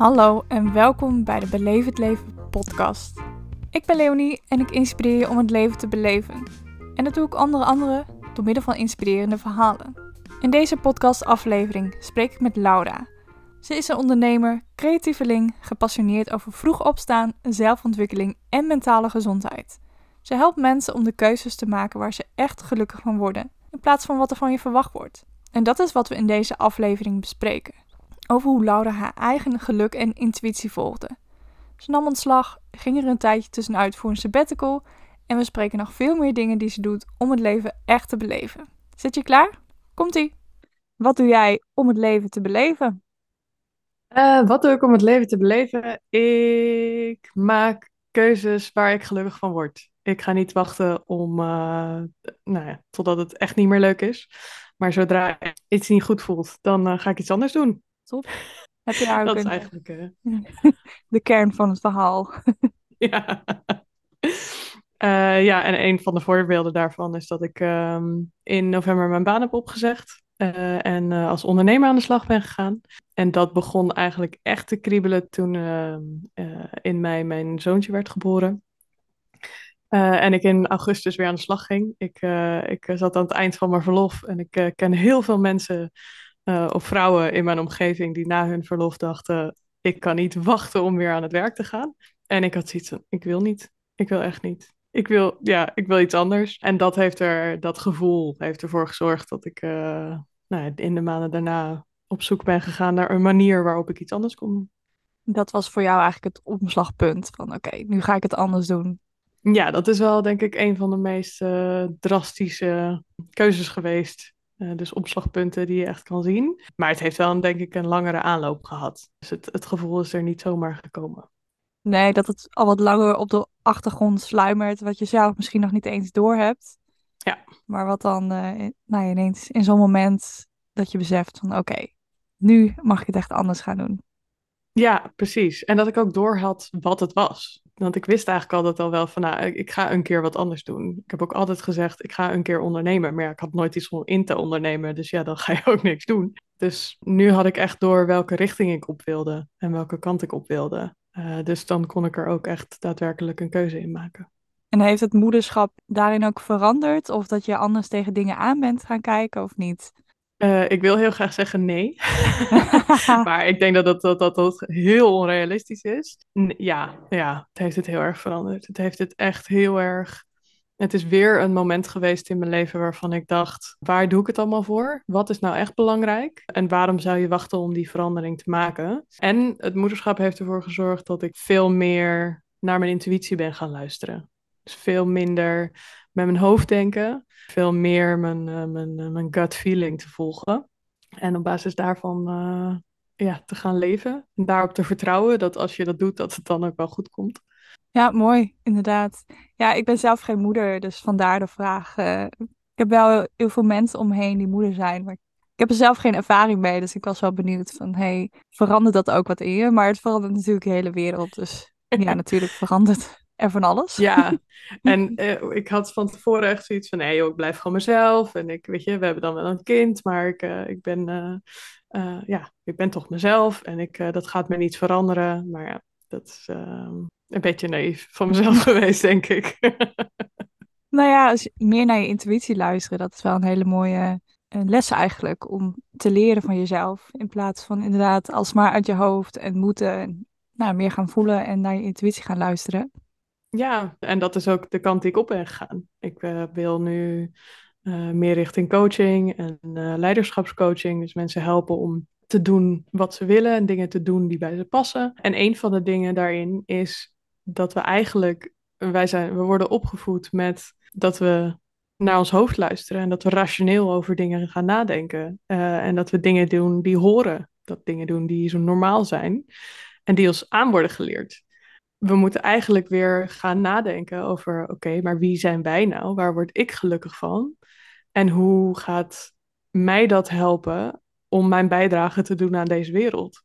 Hallo en welkom bij de Beleef het Leven podcast. Ik ben Leonie en ik inspireer je om het leven te beleven. En dat doe ik onder andere door middel van inspirerende verhalen. In deze podcastaflevering spreek ik met Laura. Ze is een ondernemer, creatieveling, gepassioneerd over vroeg opstaan, zelfontwikkeling en mentale gezondheid. Ze helpt mensen om de keuzes te maken waar ze echt gelukkig van worden, in plaats van wat er van je verwacht wordt. En dat is wat we in deze aflevering bespreken over hoe Laura haar eigen geluk en intuïtie volgde. Ze nam ontslag, ging er een tijdje tussenuit voor een sabbatical en we spreken nog veel meer dingen die ze doet om het leven echt te beleven. Zit je klaar? Komt-ie! Wat doe jij om het leven te beleven? Uh, wat doe ik om het leven te beleven? Ik maak keuzes waar ik gelukkig van word. Ik ga niet wachten om, uh, nou ja, totdat het echt niet meer leuk is. Maar zodra iets niet goed voelt, dan uh, ga ik iets anders doen. Top. Heb je daar ook Dat is eigenlijk... eh, de kern van het verhaal? ja. Eh, ja, en een van de voorbeelden daarvan is dat ik ehm, in november mijn baan heb opgezegd. eh, en als ondernemer aan de slag ben gegaan. En dat begon eigenlijk echt te kriebelen toen ehm, eh, in mei mijn zoontje werd geboren. En ik in augustus weer aan de slag ging. Ik, ik zat aan het eind van mijn verlof en ik ken heel veel mensen eh, of vrouwen in mijn omgeving die na hun verlof dachten: ik kan niet wachten om weer aan het werk te gaan. En ik had zoiets van: ik wil niet. Ik wil echt niet. Ik wil, ja, ik wil iets anders. En dat heeft er, dat gevoel heeft ervoor gezorgd dat ik eh, nou, in de maanden daarna op zoek ben gegaan naar een manier waarop ik iets anders kon doen. Dat was voor jou eigenlijk het omslagpunt van oké, nu ga ik het anders doen. Ja, dat is wel denk ik een van de meest eh, drastische keuzes geweest. Eh, dus opslagpunten die je echt kan zien. Maar het heeft wel denk ik een langere aanloop gehad. Dus het, het gevoel is er niet zomaar gekomen. Nee, dat het al wat langer op de achtergrond sluimert, wat je zelf misschien nog niet eens doorhebt. Ja. Maar wat dan in- nou, ja, ineens in zo'n moment dat je beseft van oké, nu mag ik het echt anders gaan doen. Ja, precies. En dat ik ook doorhad wat het was. Want ik wist eigenlijk altijd al wel van, nou, ik- ga een keer wat anders doen. Ik heb ook altijd gezegd, ik ga een keer ondernemen. Maar ik had nooit iets om in te ondernemen. Dus ja, dan ga je ook niks doen. Dus nu had ik echt door welke richting ik op wilde en welke kant ik op wilde. Eh, dus dan kon ik er ook echt daadwerkelijk een keuze in maken. En heeft het moederschap daarin ook veranderd? Of dat je anders tegen dingen aan bent gaan kijken of niet? Eh, ik wil heel graag zeggen nee. maar ik denk dat dat, dat, dat, dat heel onrealistisch is. N- ja, ja, het heeft het heel erg veranderd. Het heeft het echt heel erg. Het is weer een moment geweest in mijn leven waarvan ik dacht: waar doe ik het allemaal voor? Wat is nou echt belangrijk? En waarom zou je wachten om die verandering te maken? En het moederschap heeft ervoor gezorgd dat ik veel meer naar mijn intuïtie ben gaan luisteren. Dus veel minder met mijn hoofd denken, veel meer mijn, eh, mijn, eh, mijn gut feeling te volgen. En op basis daarvan eh, ja, te gaan leven. En daarop te vertrouwen dat als je dat doet, dat het dan ook wel goed komt. Ja, mooi, inderdaad. Ja, ik ben zelf geen moeder, dus vandaar de vraag. ik heb wel heel veel mensen omheen die moeder zijn, maar ik heb er zelf geen ervaring mee. Dus ik was wel benieuwd van, hey, verandert dat ook wat in je? Maar het verandert natuurlijk de hele wereld. Dus ja, natuurlijk verandert er van alles. Ja, en eh, ik had van tevoren echt zoiets van, nee joh, ik blijf gewoon mezelf. En ik, weet je, we hebben dan wel een kind, maar ik, eh, ik ben, eh, ja, ik ben toch mezelf. En ik, dat gaat me niet veranderen. Maar ja, dat is ehm, een beetje naïef van mezelf geweest, denk ik. Nou ja, als meer naar je intuïtie luisteren, dat is wel een hele mooie les eigenlijk om te leren van jezelf. In plaats van inderdaad alsmaar uit je hoofd en moeten, en, nou, meer gaan voelen en naar je intuïtie gaan luisteren. Ja, en dat is ook de kant die ik op ben gegaan. Ik eh, wil nu eh, meer richting coaching en eh, leiderschapscoaching. Dus mensen helpen om te doen wat ze willen en dingen te doen die bij ze passen. En een van de dingen daarin is dat we eigenlijk, wij zijn, we worden opgevoed met dat we naar ons hoofd luisteren en dat we rationeel over dingen gaan nadenken. En dat we dingen doen die horen, dat dingen doen die zo normaal zijn en die ons aan worden geleerd we moeten eigenlijk weer gaan nadenken over: oké, maar wie zijn wij nou? Waar word ik gelukkig van? En hoe gaat mij dat helpen om mijn bijdrage te doen aan deze wereld?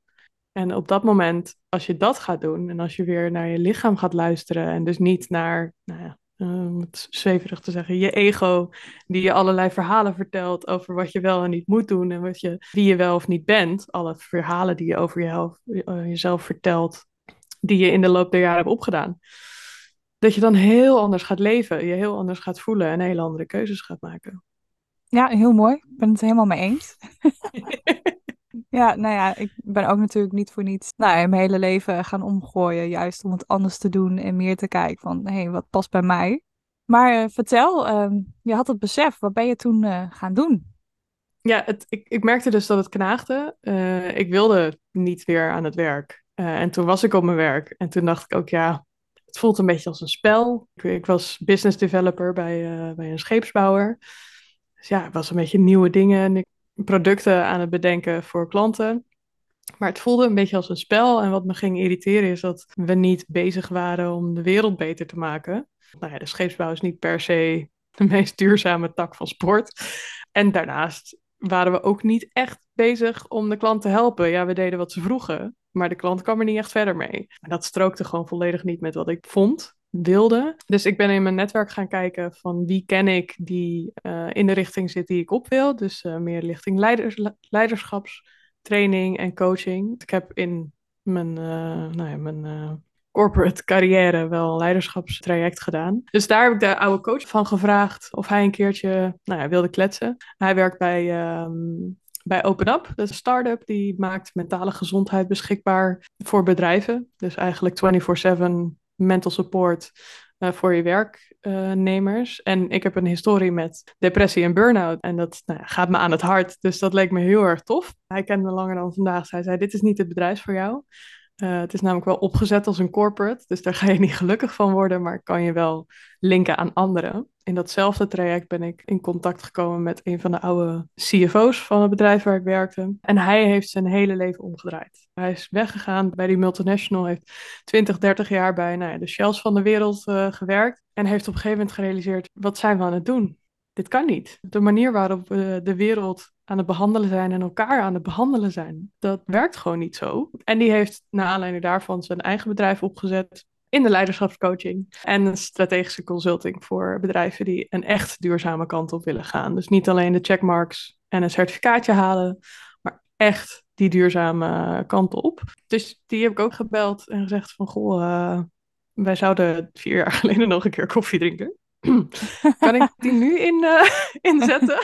En op dat moment, als je dat gaat doen en als je weer naar je lichaam gaat luisteren en dus niet naar nou ja, om het zweverig te zeggen, je ego, die je allerlei verhalen vertelt over wat je wel en niet moet doen en wat je, wie je wel of niet bent. Alle verhalen die je over jezelf, jezelf vertelt, die je in de loop der jaren hebt opgedaan. Dat je dan heel anders gaat leven, je heel anders gaat voelen en hele andere keuzes gaat maken. Ja, heel mooi. Ik ben het helemaal mee eens. ja, nou ja, ik ben ook natuurlijk niet voor niets nou, mijn hele leven gaan omgooien. Juist om het anders te doen en meer te kijken van, hé, hey, wat past bij mij? Maar uh, vertel, uh, je had het besef. Wat ben je toen uh, gaan doen? Ja, het, ik, ik merkte dus dat het knaagde. Eh, ik wilde niet weer aan het werk. En toen was ik op mijn werk. En toen dacht ik ook, ja, het voelt een beetje als een spel. Ik, ik was business developer bij, bij een scheepsbouwer. Dus ja, het was een beetje nieuwe dingen en producten aan het bedenken voor klanten. Maar het voelde een beetje als een spel. En wat me ging irriteren is dat we niet bezig waren om de wereld beter te maken. Nou ja, de scheepsbouw is niet per se de meest duurzame tak van sport. En daarnaast waren we ook niet echt bezig om de klant te helpen. Ja, we deden wat ze vroegen, maar de klant kwam er niet echt verder mee. En dat strookte gewoon volledig niet met wat ik vond wilde. Dus ik ben in mijn netwerk gaan kijken van wie ken ik die uh, in de richting zit die ik op wil. Dus uh, meer richting leiders, leiderschapstraining en coaching. Ik heb in mijn, uh, nou ja, mijn corporate carrière wel een leiderschapstraject gedaan. Dus daar heb ik de oude coach van gevraagd of hij een keertje nou ja, wilde kletsen. Hij werkt bij um, bij OpenUp. Dat is een start-up die maakt mentale gezondheid beschikbaar voor bedrijven. Dus eigenlijk 24/7 mental support uh, voor je werknemers. en ik heb een historie met depressie en burn-out. En dat nou gaat me aan het hart. Dus dat leek me heel erg tof. Hij kende me langer dan vandaag. Hij zei, dit is niet het bedrijf voor jou. Uh, het is namelijk wel opgezet als een corporate, dus daar ga je niet gelukkig van worden, maar kan je wel linken aan anderen. In datzelfde traject ben ik in contact gekomen met een van de oude CFO's van het bedrijf waar ik werkte. En hij heeft zijn hele leven omgedraaid. Hij is weggegaan bij die multinational, heeft 20, 30 jaar bij nou ja, de Shells van de wereld uh, gewerkt. En heeft op een gegeven moment gerealiseerd, wat zijn we aan het doen? Dit kan niet. De manier waarop we de wereld aan het behandelen zijn en elkaar aan het behandelen zijn. Dat werkt gewoon niet zo. En die heeft naar aanleiding daarvan zijn eigen bedrijf opgezet in de leiderschapscoaching en een strategische consulting voor bedrijven die een echt duurzame kant op willen gaan. Dus niet alleen de checkmarks en een certificaatje halen, maar echt die duurzame kant op. Dus die heb ik ook gebeld en gezegd van goh, uh, wij zouden vier jaar geleden nog een keer koffie drinken. kan ik die nu in, uh, inzetten?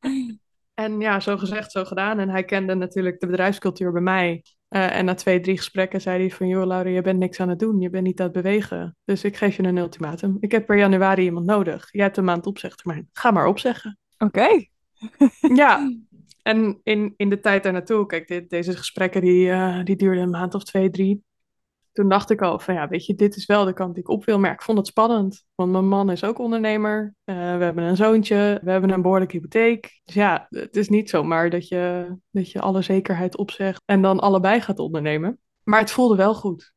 En ja, zo gezegd, zo gedaan. En hij kende natuurlijk de bedrijfscultuur bij mij. Uh, en na twee, drie gesprekken zei hij van... joh, Laura, je bent niks aan het doen. Je bent niet aan het bewegen. Dus ik geef je een ultimatum. Ik heb per januari iemand nodig. Jij hebt een maand opzegtermijn. Ga maar opzeggen. Oké. ja. En in, in de tijd daarnaartoe... Kijk, dit, deze gesprekken die, uh, die duurden een maand of twee, drie toen dacht ik al van ja, weet je, dit is wel de kant die ik op wil. Maar ik vond het spannend, want mijn man is ook ondernemer. Uh, we hebben een zoontje, we hebben een behoorlijke hypotheek. Dus ja, het is niet zomaar dat je, dat je alle zekerheid opzegt en dan allebei gaat ondernemen. Maar het voelde wel goed.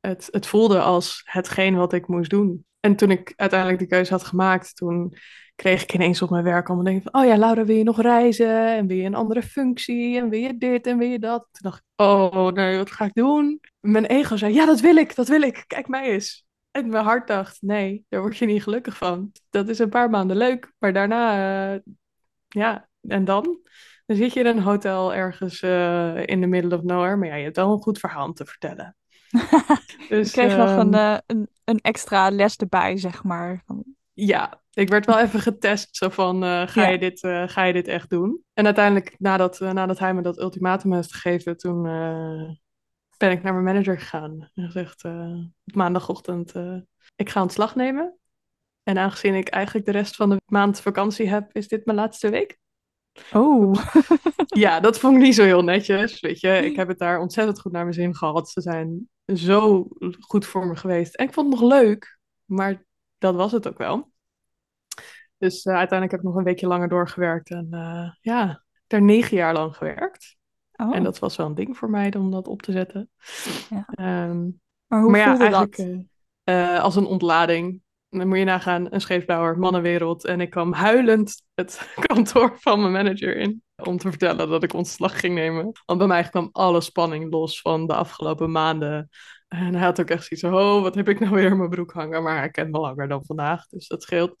Het, het voelde als hetgeen wat ik moest doen. En toen ik uiteindelijk de keuze had gemaakt, toen kreeg ik ineens op mijn werk allemaal denken van, oh ja, Laura, wil je nog reizen? En wil je een andere functie? En wil je dit en wil je dat? Toen dacht ik, oh nee, wat ga ik doen? Mijn ego zei, ja, dat wil ik, dat wil ik, kijk mij eens. En mijn hart dacht, nee, daar word je niet gelukkig van. Dat is een paar maanden leuk, maar daarna, uh, ja, en dan? Dan zit je in een hotel ergens uh, in the middle of nowhere, maar ja, je hebt wel een goed verhaal te vertellen. dus, ik kreeg um, nog een, uh, een, een extra les erbij, zeg maar. Ja, ik werd wel even getest, zo van, uh, ga, ja. je dit, uh, ga je dit echt doen? En uiteindelijk, nadat, nadat hij me dat ultimatum heeft gegeven, toen ben ik naar mijn manager gegaan. En gezegd, op maandagochtend, ik ga ontslag nemen. En aangezien ik eigenlijk de rest van de maand vakantie heb, is dit mijn laatste week. Oh. ja, dat vond ik niet zo heel netjes. Weet je, ik heb het daar ontzettend goed naar mijn zin gehad. Ze zijn zo goed voor me geweest. En ik vond het nog leuk, maar dat was het ook wel. Dus uh, uiteindelijk heb ik nog een weekje langer doorgewerkt. En uh, ja, er negen jaar lang gewerkt. Oh. En dat was wel een ding voor mij om dat op te zetten. Ja. Um, maar hoe maar ja, voelde dat? Uh, als een ontlading. Dan moet je nagaan, een scheepsbouwer, mannenwereld. En ik kwam huilend het kantoor van mijn manager in. Om te vertellen dat ik ontslag ging nemen. Want bij mij kwam alle spanning los van de afgelopen maanden. En hij had ook echt zoiets van, oh, wat heb ik nou weer in mijn broek hangen? Maar hij kent me langer dan vandaag, dus dat scheelt.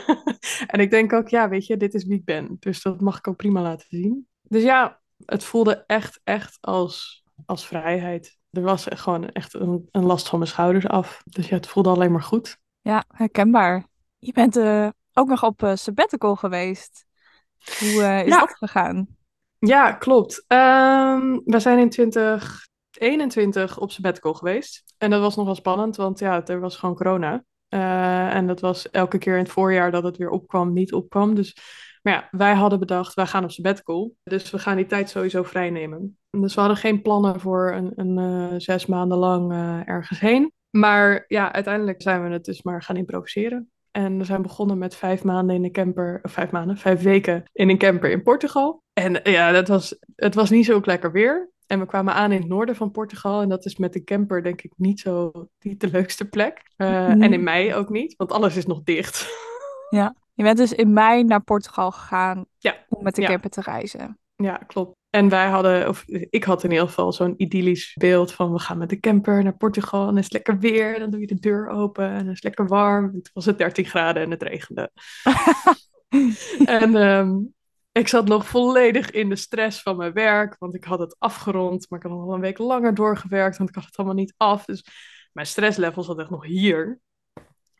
en ik denk ook, ja, weet je, dit is wie ik ben. Dus dat mag ik ook prima laten zien. Dus ja, het voelde echt, echt als, als vrijheid. Er was gewoon echt een, een last van mijn schouders af. Dus ja, het voelde alleen maar goed. Ja, herkenbaar. Je bent uh, ook nog op uh, sabbatical geweest. Hoe uh, is Ja. dat gegaan? Ja, klopt. Ehm, we zijn in 2021 op sabbatical geweest. En dat was nog wel spannend, want ja, er was gewoon corona. Eh, en dat was elke keer in het voorjaar dat het weer opkwam, niet opkwam. Dus, maar ja, wij hadden bedacht, wij gaan op sabbatical. Dus we gaan die tijd sowieso vrijnemen. Dus we hadden geen plannen voor een, een eh, zes maanden lang eh, ergens heen. Maar ja, uiteindelijk zijn we het dus maar gaan improviseren. En we zijn begonnen met vijf maanden in een camper, of vijf maanden, vijf weken in een camper in Portugal. En eh, ja, dat was, het was niet zo lekker weer. En we kwamen aan in het noorden van Portugal. En dat is met de camper denk ik niet zo niet de leukste plek. Eh, Mhm. En in mei ook niet, want alles is nog dicht. Je bent dus in mei naar Portugal gegaan Ja, om met de ja. camper te reizen. Ja, klopt. En wij hadden, of ik had in ieder geval zo'n idyllisch beeld van we gaan met de camper naar Portugal en het is lekker weer. En dan doe je de deur open en het is lekker warm. En toen was het 13 graden en het regende. En ehm, ik zat nog volledig in de stress van mijn werk, want ik had het afgerond, maar ik had nog een week langer doorgewerkt, want ik had het allemaal niet af. Dus mijn stresslevel zat echt nog hier.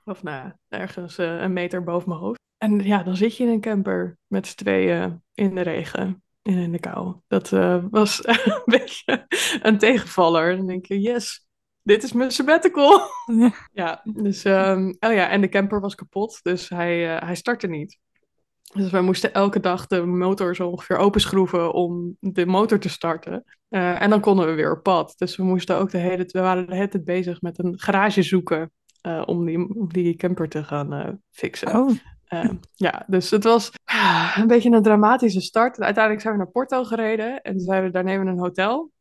Of nou, ergens eh, een meter boven mijn hoofd. En ja, dan zit je in een camper met z'n tweeën in de regen en in de kou. Dat eh, was een beetje een tegenvaller. Dan denk je, yes, dit is mijn sabbatical. Ja. Ja, dus, ehm, oh ja, en de camper was kapot, dus hij, eh, hij startte niet. Dus wij moesten elke dag de motor zo ongeveer openschroeven om de motor te starten. Eh, en dan konden we weer op pad. Dus we moesten ook de hele, we waren de hele tijd bezig met een garage zoeken om, die, om die camper te gaan fixen. Oh, Eh, ja, dus het was ah, een beetje een dramatische start. Uiteindelijk zijn we naar Porto gereden en zeiden we, daar nemen we een hotel.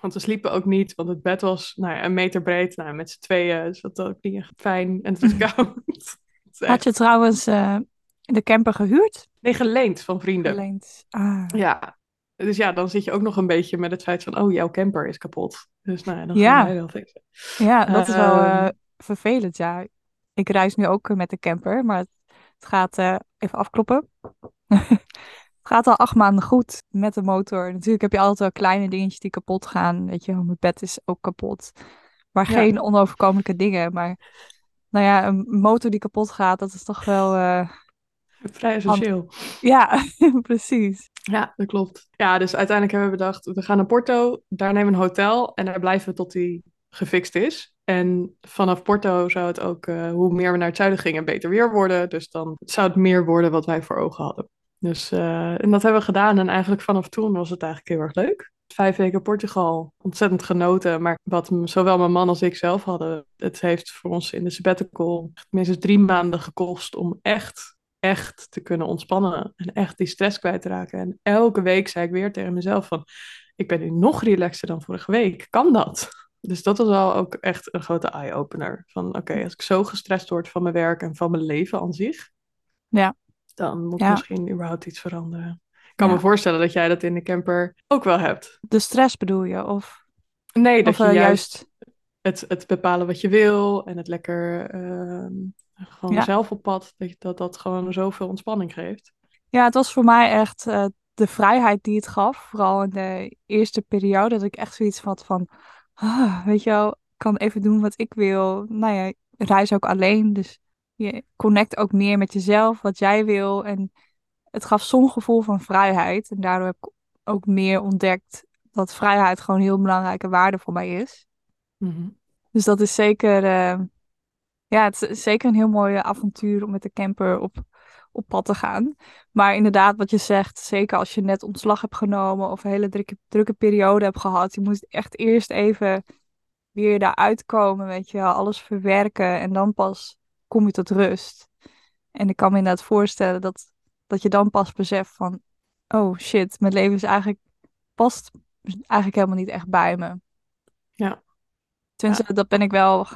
Want we sliepen ook niet, want het bed was nou ja, een meter breed. Nou, met z'n tweeën is dat ook niet echt fijn en het was koud. Het is had je trouwens eh, de camper gehuurd? Nee, geleend van vrienden. Geleend. Ah. Ja, dus ja, dan zit je ook nog een beetje met het feit van, oh, jouw camper is kapot. Dus nou ja, dan Ja. gaan wij wel fixen. Ja, dat is wel Ehm. eh, vervelend, ja. Ik reis nu ook eh, met de camper, maar het, gaat, eh, even afkloppen. Het gaat al acht maanden goed met de motor. Natuurlijk heb je altijd wel kleine dingetjes die kapot gaan. Weet je, mijn bed is ook kapot. Maar Ja. geen onoverkomelijke dingen. Maar nou ja, een motor die kapot gaat, dat is toch wel... eh, Vrij essentieel. Ja, precies. Ja, dat klopt. Ja, dus uiteindelijk hebben we bedacht, we gaan naar Porto, daar nemen we een hotel en daar blijven we tot die gefixt is. En vanaf Porto zou het ook, eh, hoe meer we naar het zuiden gingen, beter weer worden. Dus dan zou het meer worden wat wij voor ogen hadden. Dus, eh, en dat hebben we gedaan en eigenlijk vanaf toen was het eigenlijk heel erg leuk. Vijf weken Portugal, ontzettend genoten. Maar wat zowel mijn man als ik zelf hadden, het heeft voor ons in de sabbatical minstens drie maanden gekost om echt echt te kunnen ontspannen en echt die stress kwijt te raken. En elke week zei ik weer tegen mezelf van, ik ben nu nog relaxter dan vorige week. Kan dat? Dus dat was al ook echt een grote eye-opener. Van oké, als ik zo gestrest word van mijn werk en van mijn leven aan zich, Ja. dan moet Ja. misschien überhaupt iets veranderen. Ik kan Ja. me voorstellen dat jij dat in de camper ook wel hebt. De stress bedoel je? Of, Nee, dat of je eh, juist het, het bepalen wat je wil en het lekker ehm, gewoon Ja. zelf op pad, dat, dat dat gewoon zoveel ontspanning geeft. Ja, het was voor mij echt eh, de vrijheid die het gaf. Vooral in de eerste periode. Dat ik echt zoiets had van... ah, weet je wel, ik kan even doen wat ik wil. Nou ja, ik reis ook alleen. Dus je connect ook meer met jezelf, wat jij wil. En het gaf zo'n gevoel van vrijheid. En daardoor heb ik ook meer ontdekt dat vrijheid gewoon een heel belangrijke waarde voor mij is. Mhm. Dus dat is zeker, eh, ja, het is zeker een heel mooi avontuur om met de camper op, op pad te gaan. Maar inderdaad, wat je zegt, zeker als je net ontslag hebt genomen of een hele drukke, drukke periode hebt gehad, je moet echt eerst even weer daaruit komen, weet je wel, alles verwerken en dan pas kom je tot rust. En ik kan me inderdaad voorstellen dat, dat je dan pas beseft van, oh shit, mijn leven is eigenlijk, past eigenlijk helemaal niet echt bij me. Ja. Tenminste, dat ben ik wel.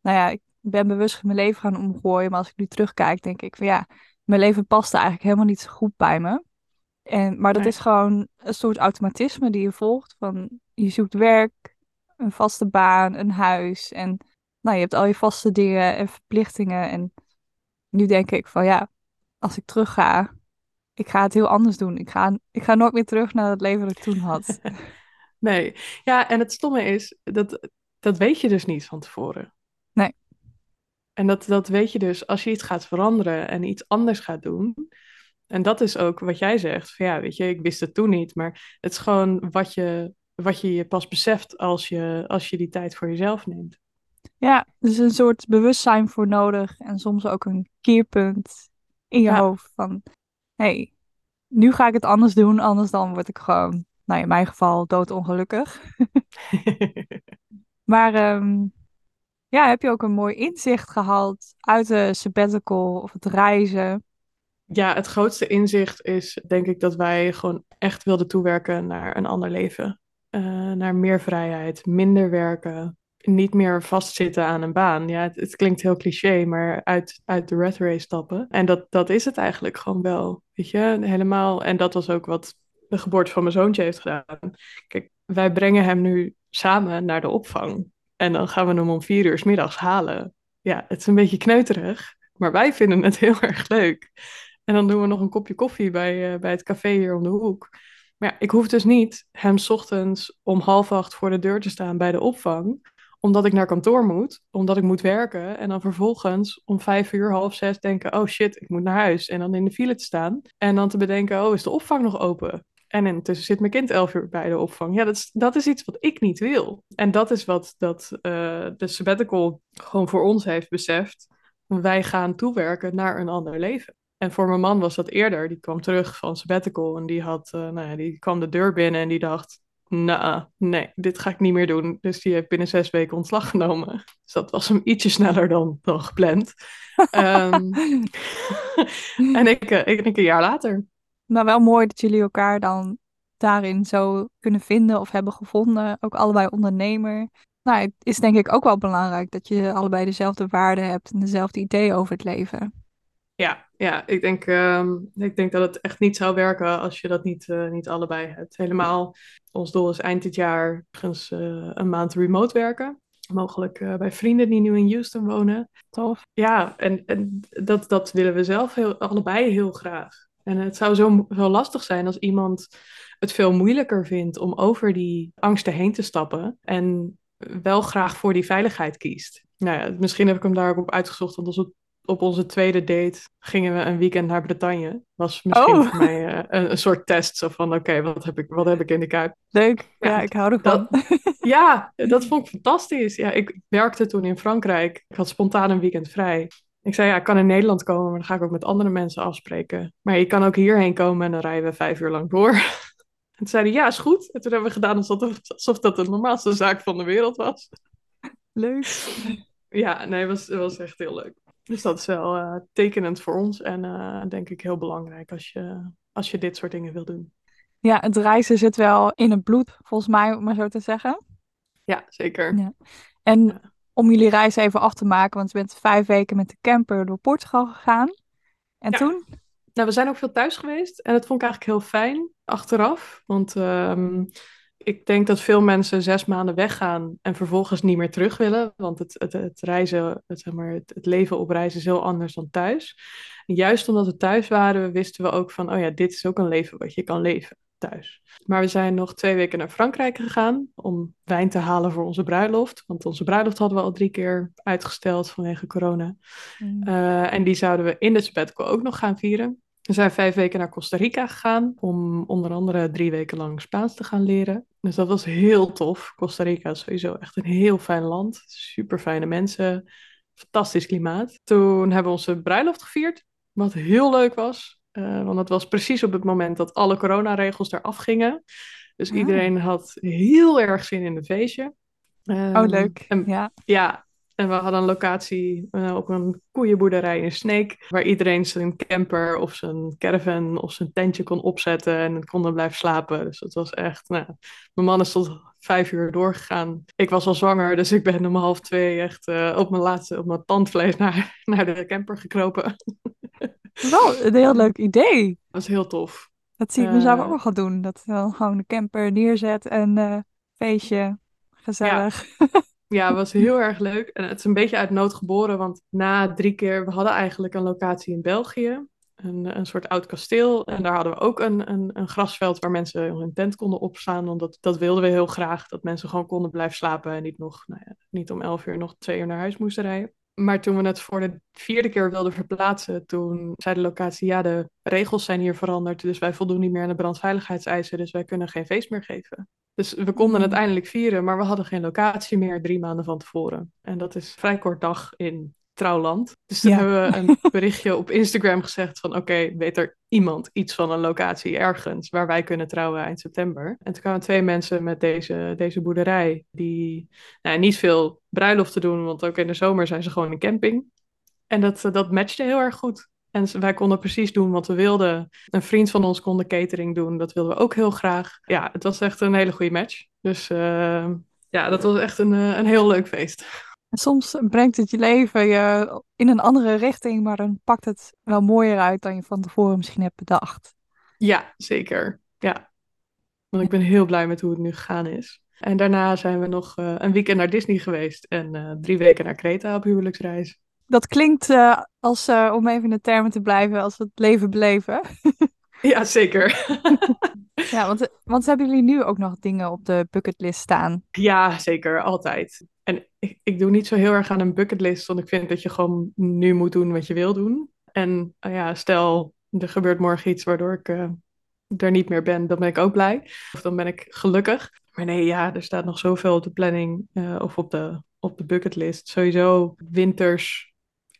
Nou ja, ik ben bewust mijn leven gaan omgooien. Maar als ik nu terugkijk, denk ik van ja, mijn leven paste eigenlijk helemaal niet zo goed bij me. En, maar dat Nee. is gewoon een soort automatisme die je volgt. Van je zoekt werk, een vaste baan, een huis en nou, je hebt al je vaste dingen en verplichtingen. En nu denk ik van ja, als ik terug ga, ik ga het heel anders doen. Ik ga, ik ga nooit meer terug naar het leven dat ik toen had. nee, ja, en het stomme is, dat, dat weet je dus niet van tevoren. Nee. En dat, dat weet je dus als je iets gaat veranderen en iets anders gaat doen. En dat is ook wat jij zegt. Van ja, weet je, ik wist het toen niet. Maar het is gewoon wat je wat je je pas beseft als je, als je die tijd voor jezelf neemt. Ja, dus een soort bewustzijn voor nodig. En soms ook een keerpunt in je hoofd van... hey, nu ga ik het anders doen. Anders dan word ik gewoon, nou in mijn geval, doodongelukkig. maar ehm, ja, heb je ook een mooi inzicht gehaald uit de sabbatical of het reizen? Ja, het grootste inzicht is denk ik dat wij gewoon echt wilden toewerken naar een ander leven. Uh, naar meer vrijheid, minder werken, niet meer vastzitten aan een baan. Ja, het, klinkt heel cliché, maar uit, uit de red race stappen. En dat, dat is het eigenlijk gewoon wel, weet je, helemaal. En dat was ook wat de geboorte van mijn zoontje heeft gedaan. Kijk, wij brengen hem nu samen naar de opvang. En dan gaan we hem om vier uur s middags halen. Ja, het is een beetje kneuterig, maar wij vinden het heel erg leuk. En dan doen we nog een kopje koffie bij, uh, bij het café hier om de hoek. Maar ja, ik hoef dus niet hem ochtends om half acht voor de deur te staan bij de opvang, omdat ik naar kantoor moet, omdat ik moet werken en dan vervolgens om vijf uur, half zes denken, oh shit, ik moet naar huis en dan in de file te staan en dan te bedenken, oh is de opvang nog open? En intussen zit mijn kind elf uur bij de opvang. Ja, dat is, dat is iets wat ik niet wil. En dat is wat dat, uh, de sabbatical gewoon voor ons heeft beseft. Wij gaan toewerken naar een ander leven. En voor mijn man was dat eerder. Die kwam terug van sabbatical en die, had, uh, nou ja, die kwam de deur binnen en die dacht... Nou, nee, dit ga ik niet meer doen. Dus die heeft binnen zes weken ontslag genomen. Dus dat was hem ietsje sneller dan, dan gepland. um, en ik, uh, ik een jaar later. Maar wel mooi dat jullie elkaar dan daarin zo kunnen vinden of hebben gevonden. Ook allebei ondernemer. Nou, het is denk ik ook wel belangrijk dat je allebei dezelfde waarden hebt en dezelfde ideeën over het leven. Ja, ja ik, denk, uh, ik denk dat het echt niet zou werken als je dat niet, uh, niet allebei hebt. Helemaal, ons doel is eind dit jaar ergens uh, een maand remote werken. Mogelijk uh, bij vrienden die nu in Houston wonen. Tof. Ja, en, en dat, dat willen we zelf heel, allebei heel graag. En het zou zo, zo lastig zijn als iemand het veel moeilijker vindt om over die angsten heen te stappen. En wel graag voor die veiligheid kiest. Nou ja, misschien heb ik hem daar ook op uitgezocht, want op onze tweede date gingen we een weekend naar Bretagne. Was misschien oh. voor mij uh, een, een, soort test. Zo van, oké, wat heb ik, wat heb ik in de kuip? Leuk, ja, ja ik hou ervan. Dat, ja, dat vond ik fantastisch. Ja, ik werkte toen in Frankrijk. Ik had spontaan een weekend vrij. Ik zei, ja, ik kan in Nederland komen, maar dan ga ik ook met andere mensen afspreken. Maar je kan ook hierheen komen en dan rijden we vijf uur lang door. En toen zeiden ja, is goed. En toen hebben we gedaan alsof, alsof dat de normaalste zaak van de wereld was. Leuk. Ja, nee, het was, was echt heel leuk. Dus dat is wel uh, tekenend voor ons en uh, denk ik heel belangrijk als je, als je dit soort dingen wil doen. Ja, het reizen zit wel in het bloed, volgens mij, om maar zo te zeggen. Ja, zeker. Ja. En ja. Om jullie reis even af te maken, want je bent vijf weken met de camper door Portugal gegaan. En ja. toen? Nou, we zijn ook veel thuis geweest en dat vond ik eigenlijk heel fijn achteraf. Want um, ik denk dat veel mensen zes maanden weggaan en vervolgens niet meer terug willen. Want het, het, het reizen, het, zeg maar, het, het, leven op reis is heel anders dan thuis. En juist omdat we thuis waren, wisten we ook van, oh ja, dit is ook een leven wat je kan leven thuis. Maar we zijn nog twee weken naar Frankrijk gegaan om wijn te halen voor onze bruiloft. Want onze bruiloft hadden we al drie keer uitgesteld vanwege corona. Mm. Uh, en die zouden we in de sabbatical ook nog gaan vieren. We zijn vijf weken naar Costa Rica gegaan om onder andere drie weken lang Spaans te gaan leren. Dus dat was heel tof. Costa Rica is sowieso echt een heel fijn land. Super fijne mensen. Fantastisch klimaat. Toen hebben we onze bruiloft gevierd. Wat heel leuk was. Uh, want dat was precies op het moment dat alle coronaregels eraf gingen. Dus Ah. iedereen had heel erg zin in een feestje. Oh, Ehm, leuk. en- Ja. ja, en we hadden een locatie eh, op een koeienboerderij in Sneek, waar iedereen zijn camper of zijn caravan of zijn tentje kon opzetten en konden blijven slapen. Dus dat was echt, nou, mijn man is tot vijf uur doorgegaan. Ik was al zwanger, dus ik ben om half twee echt eh, op mijn laatste, op mijn tandvlees naar, naar de camper gekropen. Wel een heel leuk idee. Dat was heel tof. Dat zie ik mezelf Eh. ook wel gaan doen. Dat dan gewoon de camper neerzet en eh feestje. gezellig. Ja, het was heel erg leuk. En het is een beetje uit nood geboren, want na drie keer, we hadden eigenlijk een locatie in België. Een, een soort oud kasteel. En daar hadden we ook een, een, een grasveld waar mensen hun tent konden opslaan. Want dat, wilden we heel graag. Dat mensen gewoon konden blijven slapen en niet, nog, nou ja, niet om elf uur nog twee uur naar huis moesten rijden. Maar toen we het voor de vierde keer wilden verplaatsen, toen zei de locatie, ja, de regels zijn hier veranderd, dus wij voldoen niet meer aan de brandveiligheidseisen, dus wij kunnen geen feest meer geven. Dus we konden het eindelijk vieren, maar we hadden geen locatie meer drie maanden van tevoren. En dat is vrij kort dag in trouwland. Dus toen hebben we een berichtje op Instagram gezegd van oké, weet er iemand iets van een locatie ergens waar wij kunnen trouwen eind september. En toen kwamen twee mensen met deze, deze boerderij die nou, niet veel bruiloft te doen, want ook in de zomer zijn ze gewoon een camping. En dat, dat matchte heel erg goed. En wij konden precies doen wat we wilden. Een vriend van ons kon de catering doen. Dat wilden we ook heel graag. Ja, het was echt een hele goede match. Dus uh, ja, dat was echt een, eh, een heel leuk feest. Soms brengt het je leven je in een andere richting, maar dan pakt het wel mooier uit dan je van tevoren misschien hebt bedacht. Ja, zeker. Ja. Want ik ben heel blij met hoe het nu gegaan is. En daarna zijn we nog uh, een weekend naar Disney geweest en uh, drie weken naar Kreta op huwelijksreis. Dat klinkt uh, als, om even in de termen te blijven, als het leven beleven. ja, zeker. ja, want, want hebben jullie nu ook nog dingen op de bucketlist staan? Ja, zeker, altijd. En ik, doe niet zo heel erg aan een bucketlist, want ik vind dat je gewoon nu moet doen wat je wil doen. En uh, ja, stel, er gebeurt morgen iets waardoor ik uh, er niet meer ben, dan ben ik ook blij. Of dan ben ik gelukkig. Maar nee, ja, er staat nog zoveel op de planning uh, of op de, op de bucketlist. Sowieso winters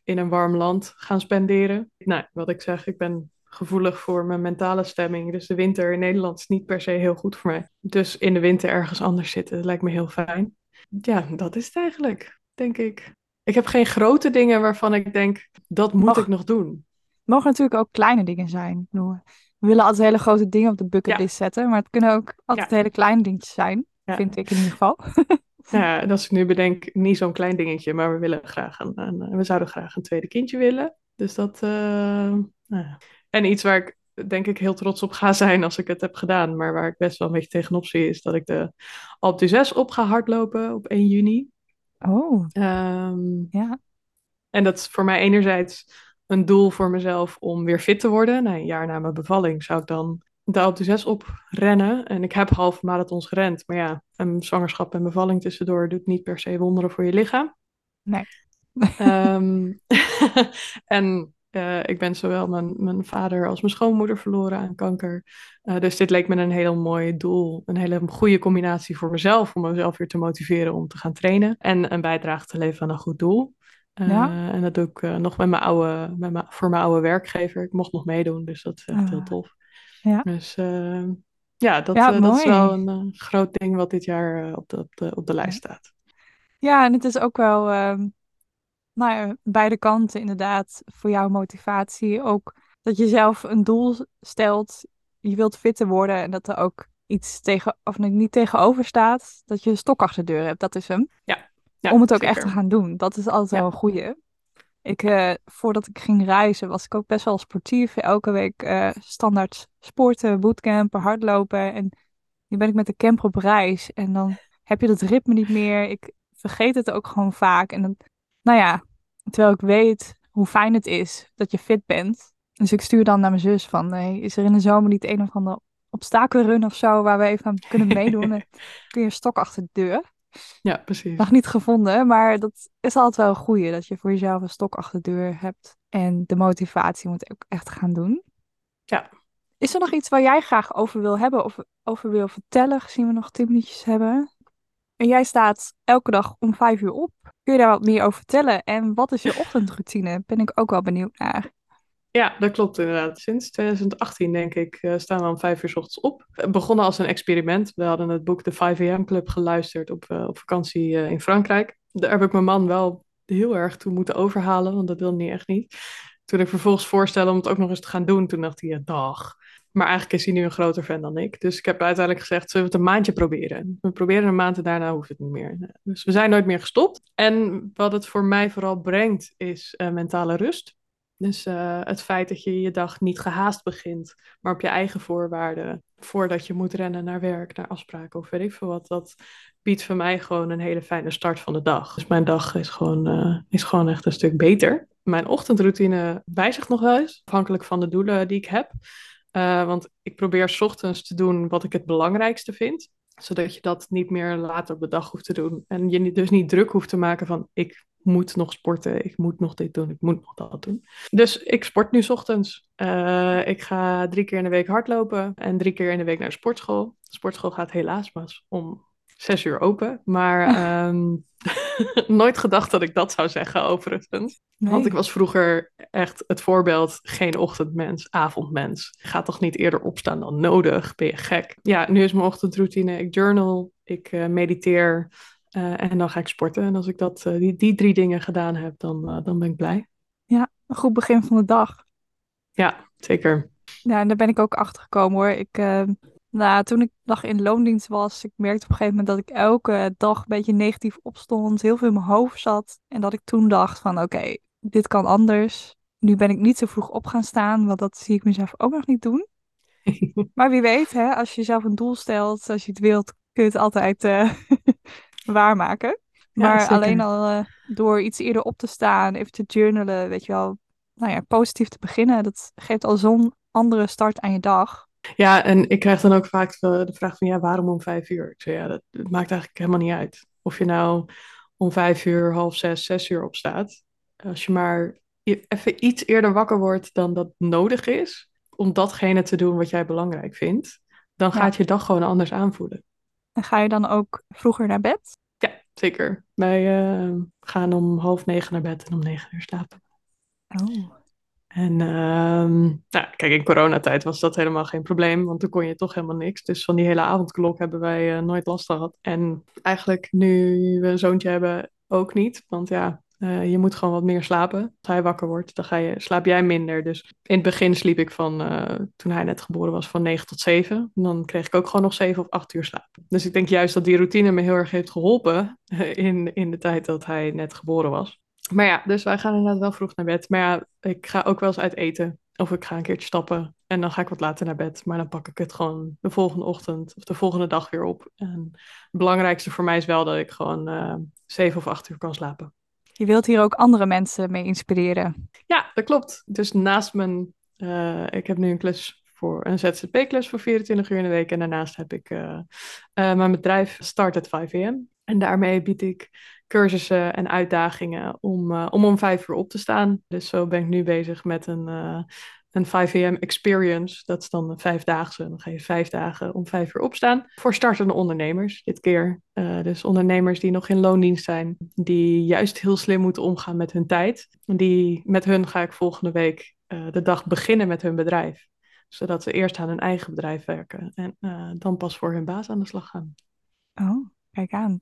in een warm land gaan spenderen. Nou, wat ik zeg, ik ben gevoelig voor mijn mentale stemming. Dus de winter in Nederland is niet per se heel goed voor mij. Dus in de winter ergens anders zitten lijkt me heel fijn ja, dat is het eigenlijk, denk ik. Ik heb geen grote dingen waarvan ik denk, dat moet ik nog doen. Het mogen natuurlijk ook kleine dingen zijn. We willen altijd hele grote dingen op de bucketlist zetten, maar het kunnen ook altijd hele kleine dingetjes zijn, vind ik in ieder geval. Ja, en als ik nu bedenk, niet zo'n klein dingetje, maar we willen graag een, een, we zouden graag een tweede kindje willen. Dus dat, uh, nou en iets waar ik denk ik heel trots op ga zijn als ik het heb gedaan. Maar waar ik best wel een beetje tegenop zie, is dat ik de Alpe 6 op ga hardlopen op 1 juni. Oh, um, ja. En dat is voor mij enerzijds een doel voor mezelf om weer fit te worden. Nou, een jaar na mijn bevalling zou ik dan de Alpe 6 oprennen. En ik heb half marathons gerend. Maar ja, een zwangerschap en bevalling tussendoor doet niet per se wonderen voor je lichaam. Nee. um, en uh, ik ben zowel mijn, mijn vader als mijn schoonmoeder verloren aan kanker. Uh, dus dit leek me een heel mooi doel. Een hele goede combinatie voor mezelf. Om mezelf weer te motiveren om te gaan trainen. En een bijdrage te leveren aan een goed doel. Uh, ja. En dat doe ik nog met mijn oude, met mijn, voor mijn oude werkgever. Ik mocht nog meedoen, dus dat is echt heel tof. Ja. Dus ja, dat, ja, dat is wel een groot ding wat dit jaar op, de, op, de, op de lijst staat. Ja, en het is ook wel ehm, nou ja, beide kanten inderdaad voor jouw motivatie. Ook dat je zelf een doel stelt, je wilt fitter worden en dat er ook iets tegen, of niet tegenover staat, dat je een stok achter de deur hebt. Dat is hem. Ja. Om het ook echt te gaan doen. Dat is altijd wel een goeie. Ik, uh, voordat ik ging reizen, was ik ook best wel sportief. Elke week uh, standaard sporten, bootcampen, hardlopen. En nu ben ik met de camper op reis. En dan heb je dat ritme niet meer. Ik vergeet het ook gewoon vaak. En dan nou ja, terwijl ik weet hoe fijn het is dat je fit bent. Dus ik stuur dan naar mijn zus van, nee, is er in de zomer niet een of andere obstakelrun of zo waar we even aan kunnen meedoen? Dan kun je een stok achter de deur. Ja, precies. Nog niet gevonden, maar dat is altijd wel een goeie, dat je voor jezelf een stok achter de deur hebt. En de motivatie moet ook echt gaan doen. Ja. Is er nog iets waar jij graag over wil hebben of over wil vertellen, gezien we nog tien minuutjes hebben? En jij staat elke dag om vijf uur op. Kun je daar wat meer over vertellen? En wat is je ochtendroutine? Ben ik ook wel benieuwd naar. Ja, dat klopt inderdaad. Sinds 2018 denk ik uh, staan we om vijf uur s ochtends op. begonnen als een experiment. We hadden het boek The 5 AM Club geluisterd op, uh, op vakantie uh, in Frankrijk. Daar heb ik mijn man wel heel erg toe moeten overhalen, want dat wilde hij echt niet. Toen ik vervolgens voorstelde om het ook nog eens te gaan doen, toen dacht hij, ja, dag. Maar eigenlijk is hij nu een groter fan dan ik. Dus ik heb uiteindelijk gezegd, zullen we het een maandje proberen? We proberen een maand en daarna hoeft het niet meer. Dus we zijn nooit meer gestopt. En wat het voor mij vooral brengt, is uh, mentale rust. Dus uh, het feit dat je je dag niet gehaast begint, maar op je eigen voorwaarden, voordat je moet rennen naar werk, naar afspraken of weet ik veel wat, dat biedt voor mij gewoon een hele fijne start van de dag. Dus mijn dag is gewoon, uh, is gewoon echt een stuk beter. Mijn ochtendroutine wijzigt nog wel eens, afhankelijk van de doelen die ik heb. Uh, want ik probeer s ochtends te doen wat ik het belangrijkste vind zodat je dat niet meer later op de dag hoeft te doen. En je dus niet druk hoeft te maken van ik moet nog sporten, ik moet nog dit doen, ik moet nog dat doen. Dus ik sport nu s ochtends. Uh, ik ga drie keer in de week hardlopen en drie keer in de week naar de sportschool. De sportschool gaat helaas pas om zes uur open. Maar um, nooit gedacht dat ik dat zou zeggen overigens. Nee. Want ik was vroeger echt het voorbeeld geen ochtendmens, avondmens. Gaat toch niet eerder opstaan dan nodig? Ben je gek? Ja, nu is mijn ochtendroutine. Ik journal, ik uh, mediteer uh, en dan ga ik sporten. En als ik dat, uh, die, die drie dingen gedaan heb, dan, dan ben ik blij. Ja, een goed begin van de dag. Ja, zeker. Ja, en daar ben ik ook achter gekomen hoor. Ik nou, toen ik nog in loondienst was, ik merkte op een gegeven moment dat ik elke dag een beetje negatief opstond, heel veel in mijn hoofd zat. En dat ik toen dacht van oké, dit kan anders. Nu ben ik niet zo vroeg op gaan staan, want dat zie ik mezelf ook nog niet doen. maar wie weet, hè, als je jezelf een doel stelt, als je het wilt, kun je het altijd uh, waarmaken. Maar ja, alleen al uh, door iets eerder op te staan, even te journalen, weet je wel, nou ja, positief te beginnen, dat geeft al zo'n andere start aan je dag. Ja, en ik krijg dan ook vaak de vraag van ja, waarom om vijf uur? Ik zeg ja, dat, dat, maakt eigenlijk helemaal niet uit. Of je nou om vijf uur, half zes, zes uur opstaat. Als je maar even iets eerder wakker wordt dan dat nodig is, om datgene te doen wat jij belangrijk vindt, dan gaat je dag gewoon anders aanvoelen. En ga je dan ook vroeger naar bed? Ja, zeker. Wij uh, gaan om half negen naar bed en om negen uur slapen. Oh. En um, nou, kijk, in coronatijd was dat helemaal geen probleem, want toen kon je toch helemaal niks. Dus van die hele avondklok hebben wij uh, nooit last gehad. En eigenlijk nu we een zoontje hebben, ook niet. Want ja, uh, je moet gewoon wat meer slapen. Als hij wakker wordt, dan ga je, slaap jij minder. Dus in het begin sliep ik van, uh, toen hij net geboren was, van 9 tot 7. En dan kreeg ik ook gewoon nog 7 of 8 uur slaap. Dus ik denk juist dat die routine me heel erg heeft geholpen in, in de tijd dat hij net geboren was. Maar ja, dus wij gaan inderdaad wel vroeg naar bed. Maar ja, ik ga ook wel eens uit eten. Of ik ga een keertje stappen. En dan ga ik wat later naar bed. Maar dan pak ik het gewoon de volgende ochtend of de volgende dag weer op. En het belangrijkste voor mij is wel dat ik gewoon uh, zeven of acht uur kan slapen. Je wilt hier ook andere mensen mee inspireren. Ja, dat klopt. Dus naast mijn... Uh, ik heb nu een klus voor een ZZP-klus voor 24 uur in de week. En daarnaast heb ik uh, mijn bedrijf Start at 5 am. En daarmee bied ik cursussen en uitdagingen om, uh, om om vijf uur op te staan. Dus zo ben ik nu bezig met een, uh, een 5 am experience. Dat is dan een vijfdaagse. Dan ga je vijf dagen om vijf uur opstaan. Voor startende ondernemers dit keer. Uh, dus ondernemers die nog in loondienst zijn. Die juist heel slim moeten omgaan met hun tijd. Die, met hun ga ik volgende week de dag beginnen met hun bedrijf. Zodat ze eerst aan hun eigen bedrijf werken. En dan pas voor hun baas aan de slag gaan. Oh, kijk aan.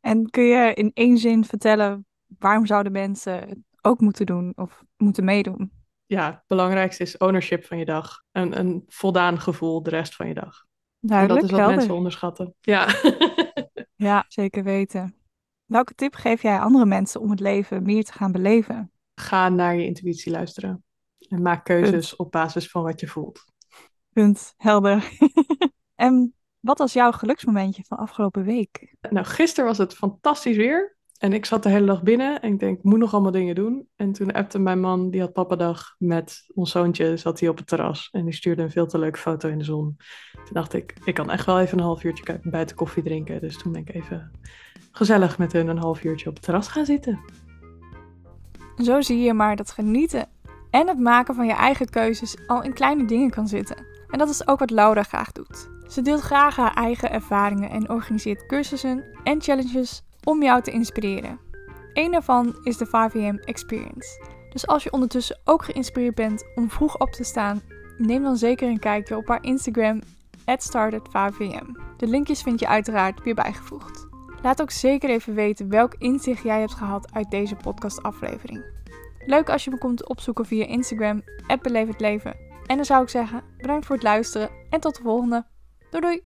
En kun je in één zin vertellen waarom zouden mensen het ook moeten doen of moeten meedoen? Ja, het belangrijkste is ownership van je dag. Een, een voldaan gevoel de rest van je dag. Duidelijk, dat is wat mensen onderschatten. Ja. ja, zeker weten. Welke tip geef jij andere mensen om het leven meer te gaan beleven? Ga naar je intuïtie luisteren. En maak keuzes op basis van wat je voelt. Punt, helder. en wat was jouw geluksmomentje van afgelopen week? Nou, gisteren was het fantastisch weer. En ik zat de hele dag binnen en ik denk, ik moet nog allemaal dingen doen. En toen appte mijn man, die had papadag met ons zoontje, zat hij op het terras. En die stuurde een veel te leuke foto in de zon. Toen dacht ik, ik kan echt wel even een half uurtje buiten koffie drinken. Dus toen ben ik even gezellig met hun een half uurtje op het terras gaan zitten. Zo zie je maar dat genieten en het maken van je eigen keuzes al in kleine dingen kan zitten. En dat is ook wat Laura graag doet. Ze deelt graag haar eigen ervaringen en organiseert cursussen en challenges om jou te inspireren. Een daarvan is de 5am Experience. Dus als je ondertussen ook geïnspireerd bent om vroeg op te staan, neem dan zeker een kijkje op haar Instagram started5am. De linkjes vind je uiteraard weer bijgevoegd. Laat ook zeker even weten welk inzicht jij hebt gehad uit deze podcastaflevering. Leuk als je me komt opzoeken via Instagram, Beleef het Leven. En dan zou ik zeggen, bedankt voor het luisteren en tot de volgende. Doei doei!